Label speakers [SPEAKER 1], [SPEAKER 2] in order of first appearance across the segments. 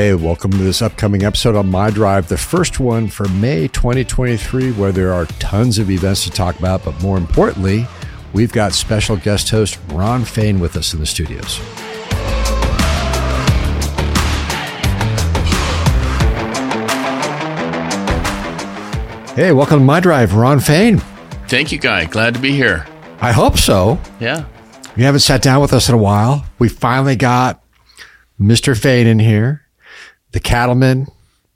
[SPEAKER 1] Hey, welcome to this upcoming episode on My Drive, the first one for May 2023, where there are tons of events to talk about, but more importantly, we've got special guest host Ron Fain with us in the studios. Hey, welcome to My Drive, Ron Fain.
[SPEAKER 2] Thank you, Guy. Glad to be here.
[SPEAKER 1] I hope so.
[SPEAKER 2] Yeah.
[SPEAKER 1] You haven't sat down with us in a while. We finally got Mr. Fain in here, the cattleman.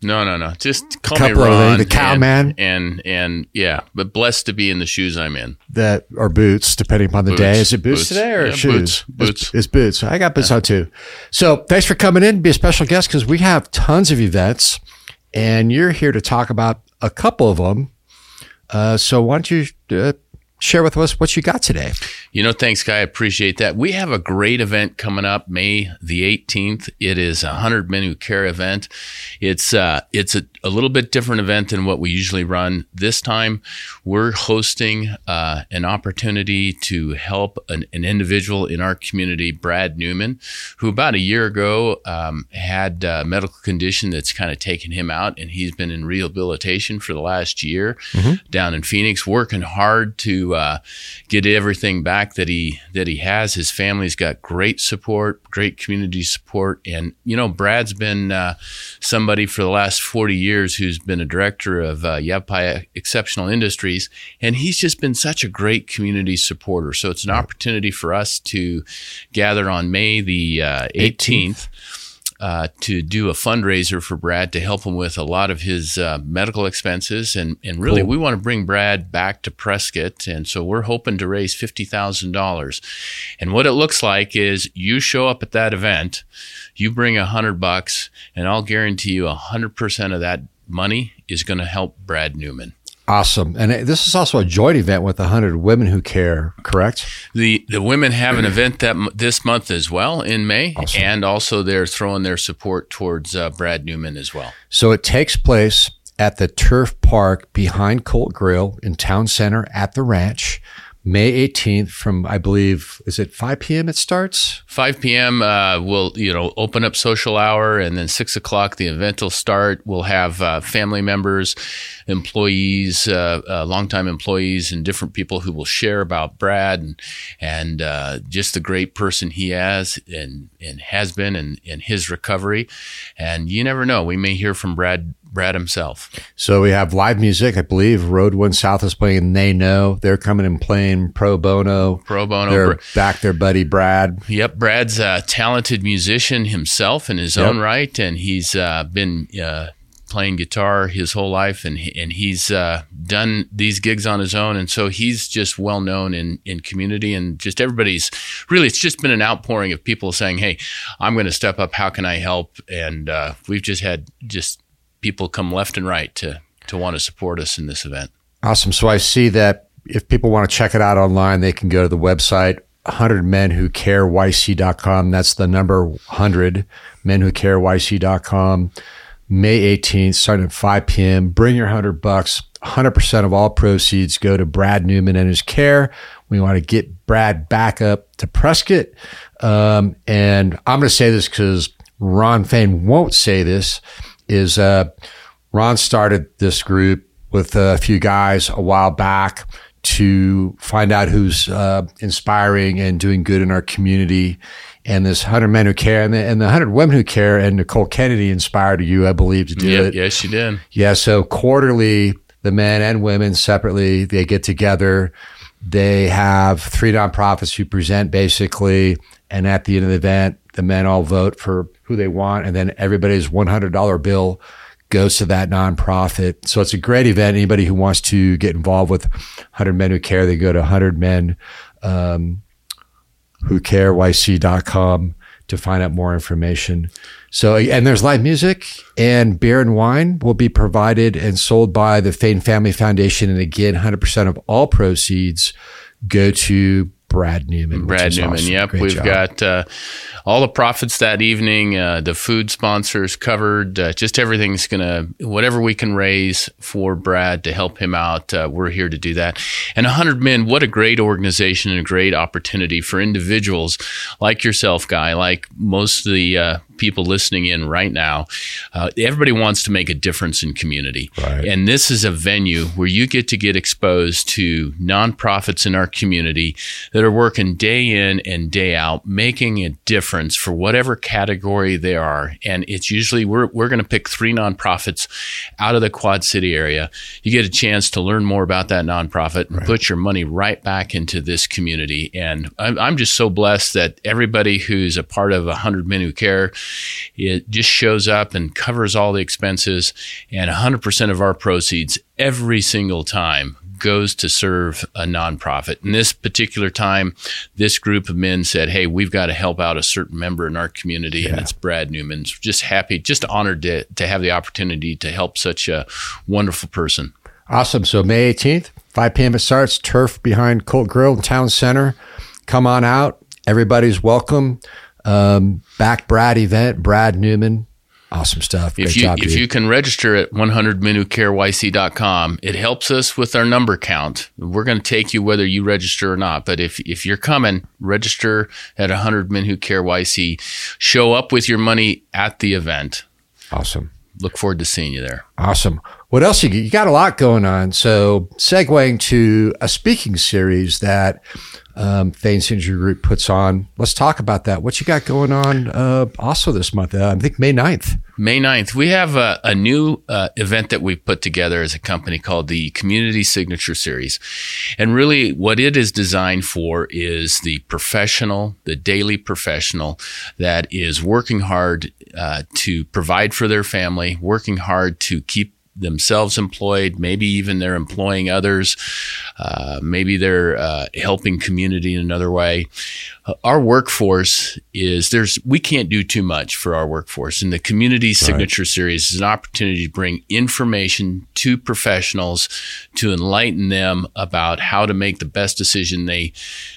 [SPEAKER 2] No, no, no. Just call
[SPEAKER 1] Couple
[SPEAKER 2] me
[SPEAKER 1] of
[SPEAKER 2] Ron.
[SPEAKER 1] the cowman.
[SPEAKER 2] And, and and yeah, but blessed to be in the shoes I'm in.
[SPEAKER 1] that or boots, depending upon the
[SPEAKER 2] Boots.
[SPEAKER 1] day. Is it boots,
[SPEAKER 2] Boots.
[SPEAKER 1] today or
[SPEAKER 2] Yeah,
[SPEAKER 1] shoes?
[SPEAKER 2] boots. Boots.
[SPEAKER 1] It's, it's boots. I got boots on too. So thanks for coming in. Be a special guest because we have tons of events, and you're here to talk about a couple of them. Uh, so why don't you uh, share with us what you got today?
[SPEAKER 2] You know, thanks, Guy. I appreciate that. We have a great event coming up May the 18th. It is a 100 Men Who Care event. It's uh, it's a, a little bit different event than what we usually run. This time, we're hosting uh, an opportunity to help an, an individual in our community, Brad Newman, who about a year ago um, had a medical condition that's kind of taken him out, and he's been in rehabilitation for the last year down in Phoenix, working hard to uh, get everything back that he that he has. His family's got great support, great community support, and you know Brad's been uh, somebody for the last forty years who's been a director of uh, Yavapai Exceptional Industries, and he's just been such a great community supporter. So it's an opportunity for us to gather on May the uh, 18th uh, to do a fundraiser for Brad to help him with a lot of his uh, medical expenses. And, and really,
[SPEAKER 1] Cool.
[SPEAKER 2] we want to bring Brad back to Prescott. And so we're hoping to raise $50,000. And what it looks like is you show up at that event, you bring a hundred bucks, and I'll guarantee you a hundred percent of that money is going to help Brad Newman.
[SPEAKER 1] Awesome. And it- this is also a joint event with 100 Women Who Care, correct?
[SPEAKER 2] The the women have an event that this month as well in May, and also they're throwing their support towards uh, Brad Newman as well.
[SPEAKER 1] So it takes place at the Turf Park behind Colt Grill in Town Center at the ranch, May 18th from, I believe, is it 5 p.m. it starts?
[SPEAKER 2] 5 p.m. Uh, we'll you know open up social hour, and then six o'clock the event will start. We'll have uh, family members, employees, uh, uh, longtime employees, and different people who will share about Brad and and uh, just the great person he has and and has been and in his recovery. And you never know, we may hear from Brad Brad himself.
[SPEAKER 1] So we have live music. I believe Road One South is playing They Know. They're coming and playing pro bono.
[SPEAKER 2] Pro bono.
[SPEAKER 1] They're
[SPEAKER 2] Br-
[SPEAKER 1] back their buddy Brad.
[SPEAKER 2] Yep, Brad's a talented musician himself in his
[SPEAKER 1] Yep.
[SPEAKER 2] own right, and he's uh, been uh, playing guitar his whole life, and and he's uh, done these gigs on his own, and so he's just well known in in community, and just everybody's really. It's just been an outpouring of people saying, "Hey, I'm going to step up. How can I help?" And uh, we've just had just people come left and right to to want to support us in this event.
[SPEAKER 1] Awesome. So I see that if people want to check it out online, they can go to the website 100 men who care yc.com. That's the number 100 men who care yc.com. May 18th, starting at 5 p.m. Bring your 100 bucks. 100% of all proceeds go to Brad Newman and his care. We want to get Brad back up to Prescott. Um, and I'm going to say this because Ron Fain won't say this is, uh, Ron started this group with a few guys a while back to find out who's uh, inspiring and doing good in our community. And this 100 men who care and the, and the 100 women who care and Nicole Kennedy inspired you, I believe, to do
[SPEAKER 2] Yep,
[SPEAKER 1] it.
[SPEAKER 2] yes, she did.
[SPEAKER 1] Yeah. So quarterly, the men and women separately, they get together. They have three nonprofits who present basically. And at the end of the event, the men all vote for who they want. And then everybody's $100 bill goes to that nonprofit. So it's a great event. Anybody who wants to get involved with 100 Men Who Care, they go to 100 Men um, Who Care, YC.com to find out more information. So, and there's live music and beer and wine will be provided and sold by the Fain Family Foundation. And again, 100% of all proceeds go to Brad Newman.
[SPEAKER 2] Brad Newman.
[SPEAKER 1] awesome.
[SPEAKER 2] Yep,
[SPEAKER 1] Great
[SPEAKER 2] we've
[SPEAKER 1] job.
[SPEAKER 2] got uh, all the profits that evening. Uh, the food sponsors covered. Uh, just everything's gonna whatever we can raise for Brad to help him out. Uh, we're here to do that. And hundred men. What a great organization and a great opportunity for individuals like yourself, guy. Like most of the uh, people listening in right now, uh, everybody wants to make a difference in community.
[SPEAKER 1] Right.
[SPEAKER 2] And this is a venue where you get to get exposed to nonprofits in our community that are working day in and day out, making a difference for whatever category they are. And it's usually, we're, we're going to pick three nonprofits out of the Quad City area. You get a chance to learn more about that nonprofit and right. put your money right back into this community. And I'm, I'm just so blessed that everybody who's a part of 100 Men Who Care, it just shows up and covers all the expenses. And 100% of our proceeds every single time goes to serve a nonprofit. In this particular time, this group of men said, Hey, we've got to help out a certain member in our community, yeah. and it's Brad Newman. Just happy, just honored to, to have the opportunity to help such a wonderful person.
[SPEAKER 1] Awesome. So, May 18th, 5 p.m. it starts, turf behind Colt Grill Town Center. Come on out. Everybody's welcome. Um, back Brad event, Brad Newman. Awesome stuff.
[SPEAKER 2] Great if you job, if you can register at 100menwhocareyc.com, it helps us with our number count. We're going to take you whether you register or not. But if if you're coming, register at 100 Men Who Care YC. Show up with your money at the event.
[SPEAKER 1] Awesome.
[SPEAKER 2] Look forward to seeing you there.
[SPEAKER 1] Awesome. What else you you got a lot going on. So segueing to a speaking series that um, Fain Signature Group puts on. Let's talk about that. What you got going on uh, also this month? Uh, I think May 9th.
[SPEAKER 2] May 9th. We have a, a new uh, event that we've put together as a company called the Community Signature Series. And really, what it is designed for is the professional, the daily professional that is working hard uh, to provide for their family, working hard to keep themselves employed, maybe even they're employing others, uh, maybe they're uh, helping community in another way. Uh, our workforce is there's we can't do too much for our workforce, and the community signature right. series is an opportunity to bring information to professionals to enlighten them about how to make the best decision they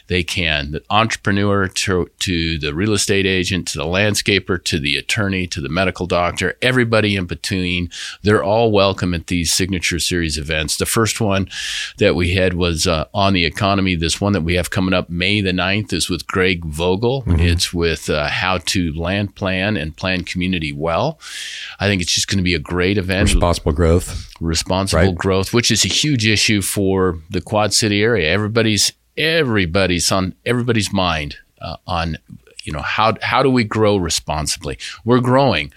[SPEAKER 2] they can. The entrepreneur to, to the real estate agent to the landscaper to the attorney to the medical doctor, everybody in between, they're all welcome at these signature series events. The first one that we had was uh, on the economy. This one that we have coming up May the 9th is with Greg Vogel. Mm-hmm. It's with uh, how to land plan and plan community well. I think it's just going to be a great event.
[SPEAKER 1] Responsible growth.
[SPEAKER 2] Responsible right. growth, which is a huge issue for the Quad City area. Everybody's everybody's on everybody's mind uh, on you know how how do we grow responsibly? We're growing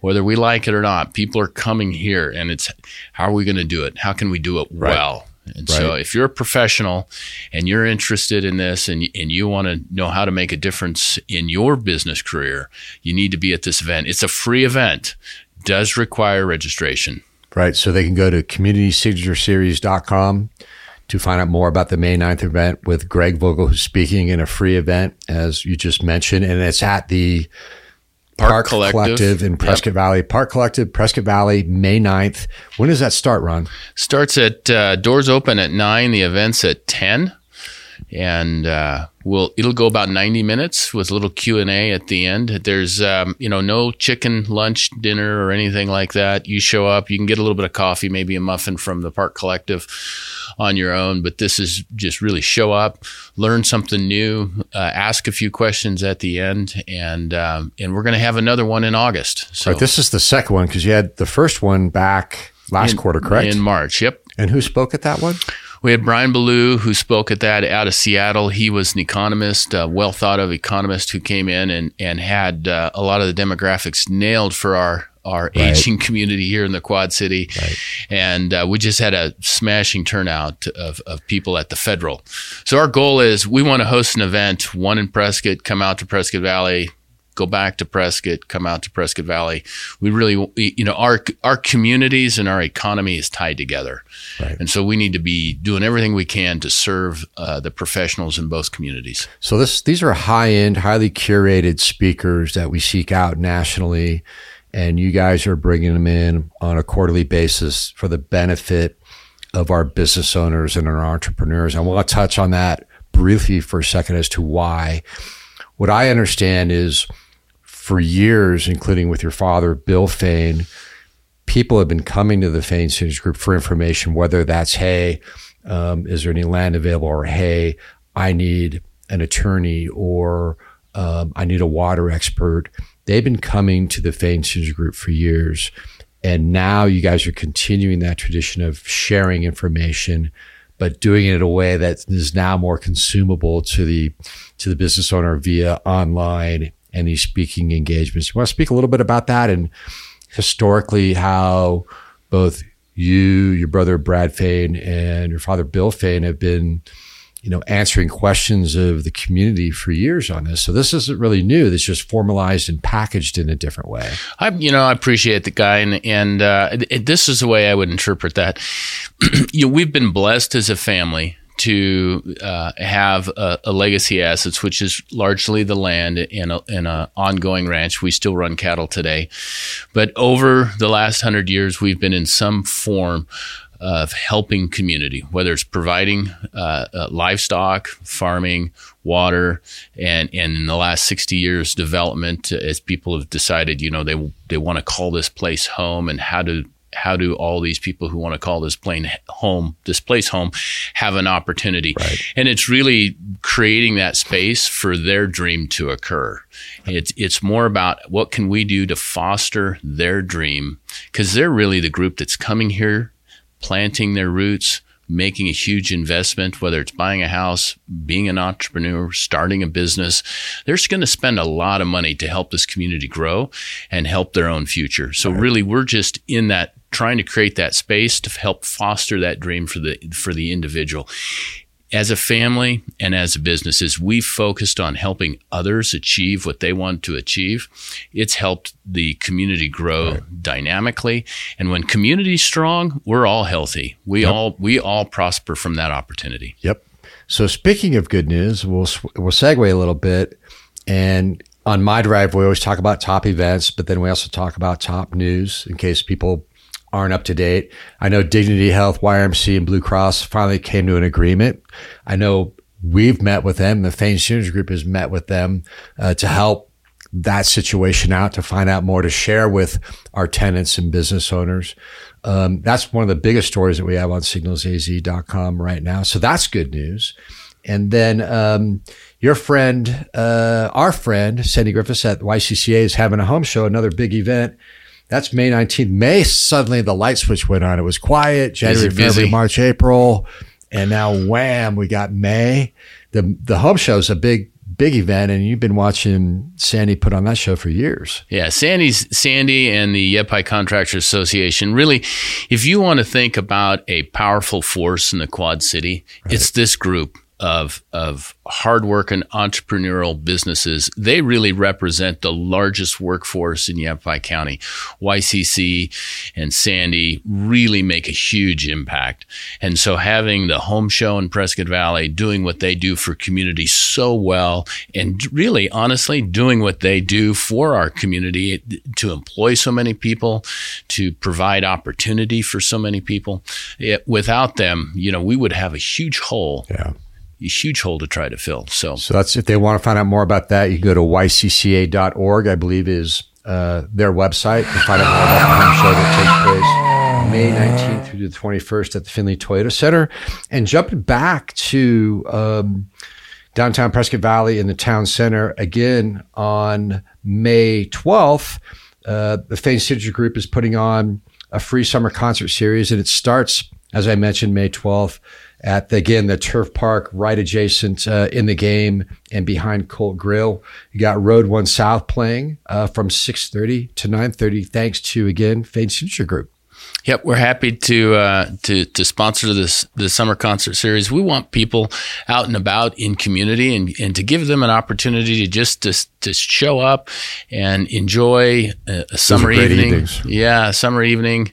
[SPEAKER 2] whether we like it or not. People are coming here and it's how are we going to do it? How can we do it right. well? And right. so if you're a professional and you're interested in this and, and you want to know how to make a difference in your business career you need to be at this event. It's a free event. Does require registration.
[SPEAKER 1] Right so they can go to communitysignatureseries.com to find out more about the May 9th event with Greg Vogel, who's speaking in a free event, as you just mentioned. And it's at the Park, Park Collective. Collective. in Prescott yep. Valley. Park Collective, Prescott Valley, May 9th. When does that start, Ron?
[SPEAKER 2] Starts at, uh, doors open at 9, the event's at 10 and uh, we'll it'll go about 90 minutes with a little q&a at the end. There's um, you know no chicken lunch dinner or anything like that. You show up you can get a little bit of coffee maybe a muffin from the park collective on your own but this is just really show up learn something new uh, ask a few questions at the end and um, and we're going to have another one in august
[SPEAKER 1] so. Right, this is the second one because you had the first one back last
[SPEAKER 2] in,
[SPEAKER 1] quarter correct?
[SPEAKER 2] in march yep.
[SPEAKER 1] And who spoke at that one
[SPEAKER 2] we had Brian Ballou, who spoke at that out of Seattle. He was an economist, a well thought of economist who came in and, and had uh, a lot of the demographics nailed for our our right. aging community here in the Quad City. Right. And uh, we just had a smashing turnout of, of people at the Federal. So our goal is we want to host an event, one in Prescott, come out to Prescott Valley, go back to Prescott, come out to Prescott Valley. We really, you know, our our communities and our economy is tied together, right. and so we need to be doing everything we can to serve uh, the professionals in both communities.
[SPEAKER 1] So this these are high end, highly curated speakers that we seek out nationally, and you guys are bringing them in on a quarterly basis for the benefit of our business owners and our entrepreneurs. And we'll touch on that briefly for a second as to why. What I understand is for years, including with your father, Bill Fain, people have been coming to the Fain Signature Group for information, whether that's, hey, um, is there any land available? Or, hey, I need an attorney or um, I need a water expert. they've been coming to the Fain Signature Group for years. And now you guys are continuing that tradition of sharing information, but doing it in a way that is now more consumable to the to the business owner via online these speaking engagements. You want to speak a little bit about that and historically how both you, your brother Brad Fain, and your father Bill Fain have been, you know, answering questions of the community for years on this. So this isn't really new. This just formalized and packaged in a different way.
[SPEAKER 2] I, you know, I appreciate the guy, and and uh, this is the way I would interpret that. you know, we've been blessed as a family to uh, have a, a, legacy assets, which is largely the land in a, in a ongoing ranch. We still run cattle today, but over the last hundred years, we've been in some form of helping community, whether it's providing uh, uh, livestock, farming, water, and, and in the last 60 years, development as people have decided, you know, they, they want to call this place home and how to how do all these people who want to call this plane home, this place home, have an opportunity? Right. And it's really creating that space for their dream to occur. It's it's more about what can we do to foster their dream because they're really the group that's coming here, planting their roots, making a huge investment, whether it's buying a house, being an entrepreneur, starting a business, they're going to spend a lot of money to help this community grow and help their own future. So right. really, we're just in that trying to create that space to help foster that dream for the for the individual as a family and as a business we focused on helping others achieve what they want to achieve. It's helped the community grow right. dynamically. And when community's strong we're all healthy. We yep. all we all prosper from that opportunity.
[SPEAKER 1] Yep. So speaking of good news we'll we'll segue a little bit. And on my drive we always talk about top events but then we also talk about top news in case people aren't up to date. I know Dignity Health, YRMC, and Blue Cross finally came to an agreement. I know we've met with them. The Fain Signature Group has met with them uh, to help that situation out, to find out more, to share with our tenants and business owners. Um, that's one of the biggest stories that we have on signalsaz.com right now. So that's good news. And then um, your friend, uh, our friend, Sandy Griffiths at YCCA is having a home show, another big event that's May 19th. May, suddenly the light switch went on. It was quiet. January, busy, February, busy. March, April. And now wham, we got May. The the home show is a big big event and you've been watching Sandy put on that show for years.
[SPEAKER 2] Yeah, Sandy's Sandy and the Yavapai Contractors Association. Really, if you want to think about a powerful force in the Quad City, right. it's this group of of hardworking entrepreneurial businesses. They really represent the largest workforce in Yavapai County. YCC and Sandy really make a huge impact. And so having the home show in Prescott Valley doing what they do for community so well and really honestly doing what they do for our community to employ so many people, to provide opportunity for so many people. It, without them, you know, we would have a huge hole. Yeah a huge hole to try to fill. So,
[SPEAKER 1] so that's if they want to find out more about that, you go to ycca.org. I believe is uh, their website to find out more about the show that takes place May 19th through the 21st at the Findlay Toyota Center. And jumping back to um, downtown Prescott Valley in the town center again on May 12th, uh, the Fain Signature Group is putting on a free summer concert series, and it starts, as I mentioned, May 12th at the, again the turf park right adjacent uh, in the game and behind Colt Grill. You got Road One South playing uh, from six thirty to nine thirty. Thanks to again Fain Signature Group.
[SPEAKER 2] Yep, we're happy to uh, to to sponsor this the summer concert series. We want people out and about in community and, and to give them an opportunity to just to, to show up and enjoy a, a summer evening. Evenings. Yeah, summer evening.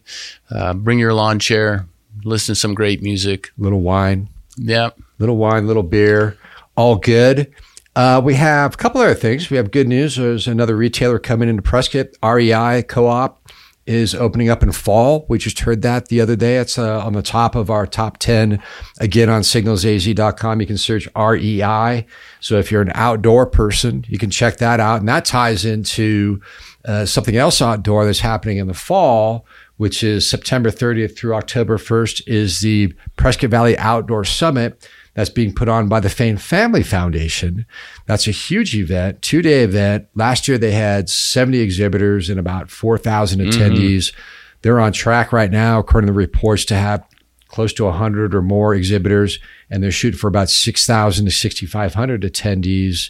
[SPEAKER 2] Uh, bring your lawn chair, listen to some great music.
[SPEAKER 1] Little wine.
[SPEAKER 2] Yeah.
[SPEAKER 1] Little wine, little beer. All good. Uh, we have a couple other things. We have good news. There's another retailer coming into Prescott. REI Co-op is opening up in fall. We just heard that the other day. It's uh, on the top of our top 10. Again, on signalsaz.com, you can search REI. So if you're an outdoor person, you can check that out. And that ties into uh, something else outdoor that's happening in the fall, which is September 30th through October 1st, is the Prescott Valley Outdoor Summit. that's being put on by the Fain Family Foundation. That's a huge event, two day event. Last year they had 70 exhibitors and about 4,000 mm-hmm. attendees. They're on track right now, according to the reports, to have close to 100 or more exhibitors, and they're shooting for about 6,000 to 6,500 attendees.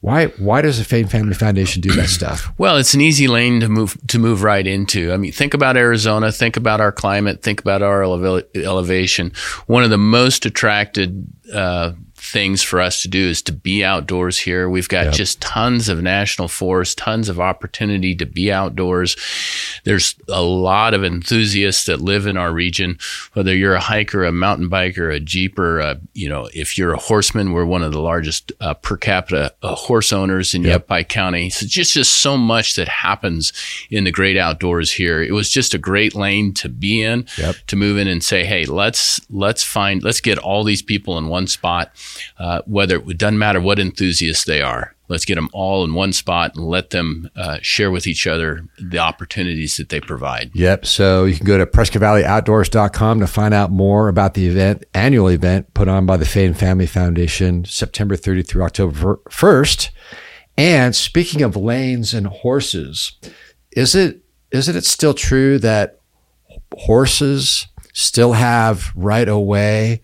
[SPEAKER 1] Why why does the Fain Family Foundation do that stuff?
[SPEAKER 2] Well, it's an easy lane to move to move right into. I mean, think about Arizona, think about our climate, think about our eleva- elevation. One of the most attracted uh, things for us to do is to be outdoors here. We've got yep. just tons of national forests, tons of opportunity to be outdoors. There's a lot of enthusiasts that live in our region, whether you're a hiker, a mountain biker, a jeeper, uh, you know, if you're a horseman, we're one of the largest uh, per capita uh, horse owners in yep. Yavapai County. So just, just so much that happens in the great outdoors here. It was just a great lane to be in, yep. to move in and say, Hey, let's, let's find, let's get all these people in one spot uh, whether it doesn't matter what enthusiasts they are. Let's get them all in one spot and let them uh, share with each other the opportunities that they provide.
[SPEAKER 1] Yep. So you can go to PrescottValleyOutdoors.com to find out more about the event, annual event put on by the Fain Family Foundation, September 30th through October 1st. And speaking of lanes and horses, is it isn't it still true that horses still have right away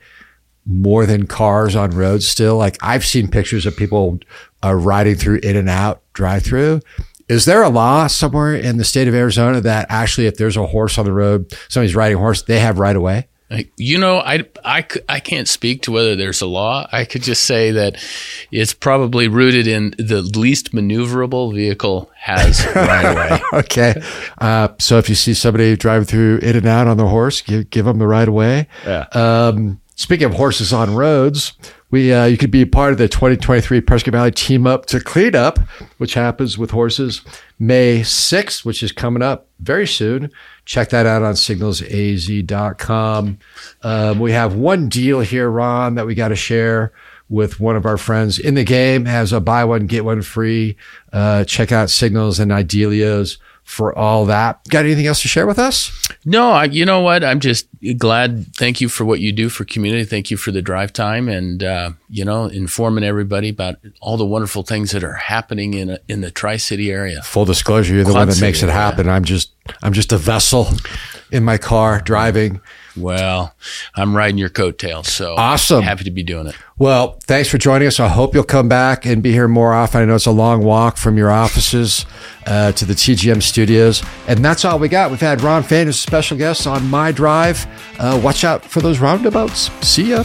[SPEAKER 1] more than cars on roads still. Like I've seen pictures of people uh, riding through in and out drive through. Is there a law somewhere in the state of Arizona that actually, if there's a horse on the road, somebody's riding a horse, they have right away?
[SPEAKER 2] You know, I, I, I can't speak to whether there's a law. I could just say that it's probably rooted in the least maneuverable vehicle has right away.
[SPEAKER 1] okay. Uh, so if you see somebody driving through in and out on the horse, give, give them the right away. Yeah. Um, Speaking of horses on roads, we uh, you could be part of the 2023 Prescott Valley Team Up to Clean Up, which happens with horses May 6th, which is coming up very soon. Check that out on signalsaz.com. Um, we have one deal here, Ron, that we got to share with one of our friends in the game. Has a buy one get one free. Uh, check out Signals and Idelios for all that. Got anything else to share with us?
[SPEAKER 2] No, I, you know what? I'm just glad. Thank you for what you do for community. Thank you for the drive time and, uh, you know, informing everybody about all the wonderful things that are happening in, a, in the Tri City area.
[SPEAKER 1] Full disclosure, you're the Quad one that City makes it happen. I'm just, I'm just a vessel in my car driving.
[SPEAKER 2] Well, I'm riding your coattails, so
[SPEAKER 1] awesome.
[SPEAKER 2] Happy to be doing it.
[SPEAKER 1] Well, thanks for joining us. I hope you'll come back and be here more often. I know it's a long walk from your offices uh, to the TGM studios, and that's all we got. We've had Ron Fain as a special guest on my drive. Uh, watch out for those roundabouts. See ya.